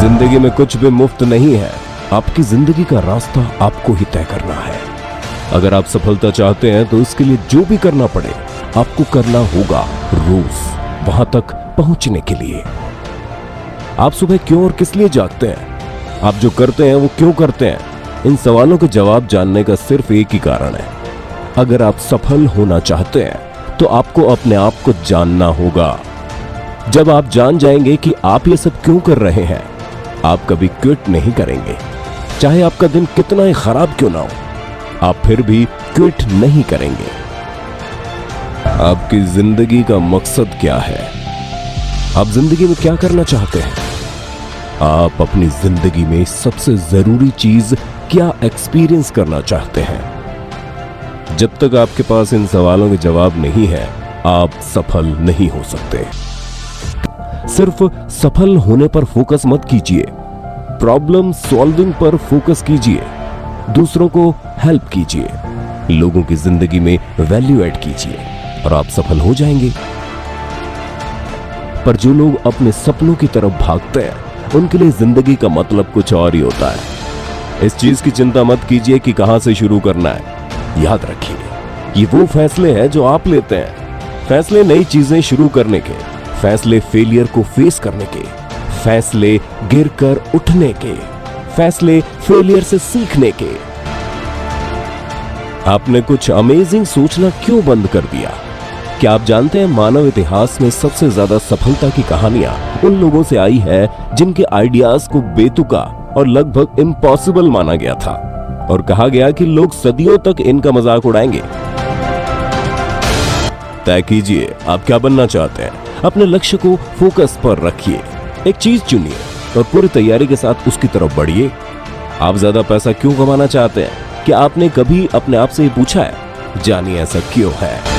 ज़िंदगी में कुछ भी मुफ़्त नहीं है, आपकी ज़िंदगी का रास्ता आपको ही तय करना है। अगर आप सफलता चाहते हैं तो इसके लिए जो भी करना पड़े, आपको करना होगा रोज, वहाँ तक पहुँचने के लिए। आप सुबह क्यों और किस लिए जागते हैं? आप जो करते हैं, वो क्यों करते हैं? इन सवालों के जवाब जानने का सिर्फ़ एक ही कारण है। अगर आप सफल होना चाहते हैं तो आपको अपने आप को जानना होगा। जब आप जान जाएँगे कि आप ये सब क्यों कर रहे हैं आप कभी क्विट नहीं करेंगे। चाहे आपका दिन कितना ही खराब क्यों ना हो, आप फिर भी क्विट नहीं करेंगे। आपकी ज़िंदगी का मकसद क्या है? आप ज़िंदगी में क्या करना चाहते हैं? आप अपनी ज़िंदगी में सबसे ज़रूरी चीज़ क्या एक्सपीरियंस करना चाहते हैं? जब तक आपके पास इन सवालों के जवाब नहीं है, आप सफल नहीं हो सकते। सिर्फ़ सफल होने पर फोकस मत कीजिए। प्रॉब्लम सॉल्विंग पर फोकस कीजिए। दूसरों को हेल्प कीजिए। लोगों की ज़िंदगी में वैल्यू ऐड कीजिए और आप सफल हो जाएँगे। पर जो लोग अपने सपनों की तरफ़ भागते हैं, उनके लिए ज़िंदगी का मतलब कुछ और ही होता है। इस चीज़ की चिंता मत कीजिए कि कहाँ से शुरू करना है। याद रखिए, ये वो फैसले हैं जो आप लेते हैं। फैसले नई चीज़ें शुरू करने के, फैसले फेलियर को फेस करने के। फैसले गिरकर उठने के, फैसले फेलियर से सीखने के। आपने कुछ अमेजिंग सोचना क्यों बंद कर दिया? क्या आप जानते हैं मानव इतिहास में सबसे ज़्यादा सफलता की कहानियाँ उन लोगों से आई है जिनके आइडियाज़ को बेतुका और लगभग इम्पॉसिबल माना गया था? और कहा गया कि लोग सदियों तक इनका मज़ाक उड़ाएँगे। तय कीजिए, आप क्या बनना चाहते हैं? अपने लक्ष्य को फोकस पर रखिए। एक चीज़ चुनिए और पूरी तैयारी के साथ उसकी तरफ़ बढ़िए। आप ज़्यादा पैसा क्यों कमाना चाहते हैं? क्या आपने कभी अपने आप से पूछा है? जानिए ऐसा क्यों है?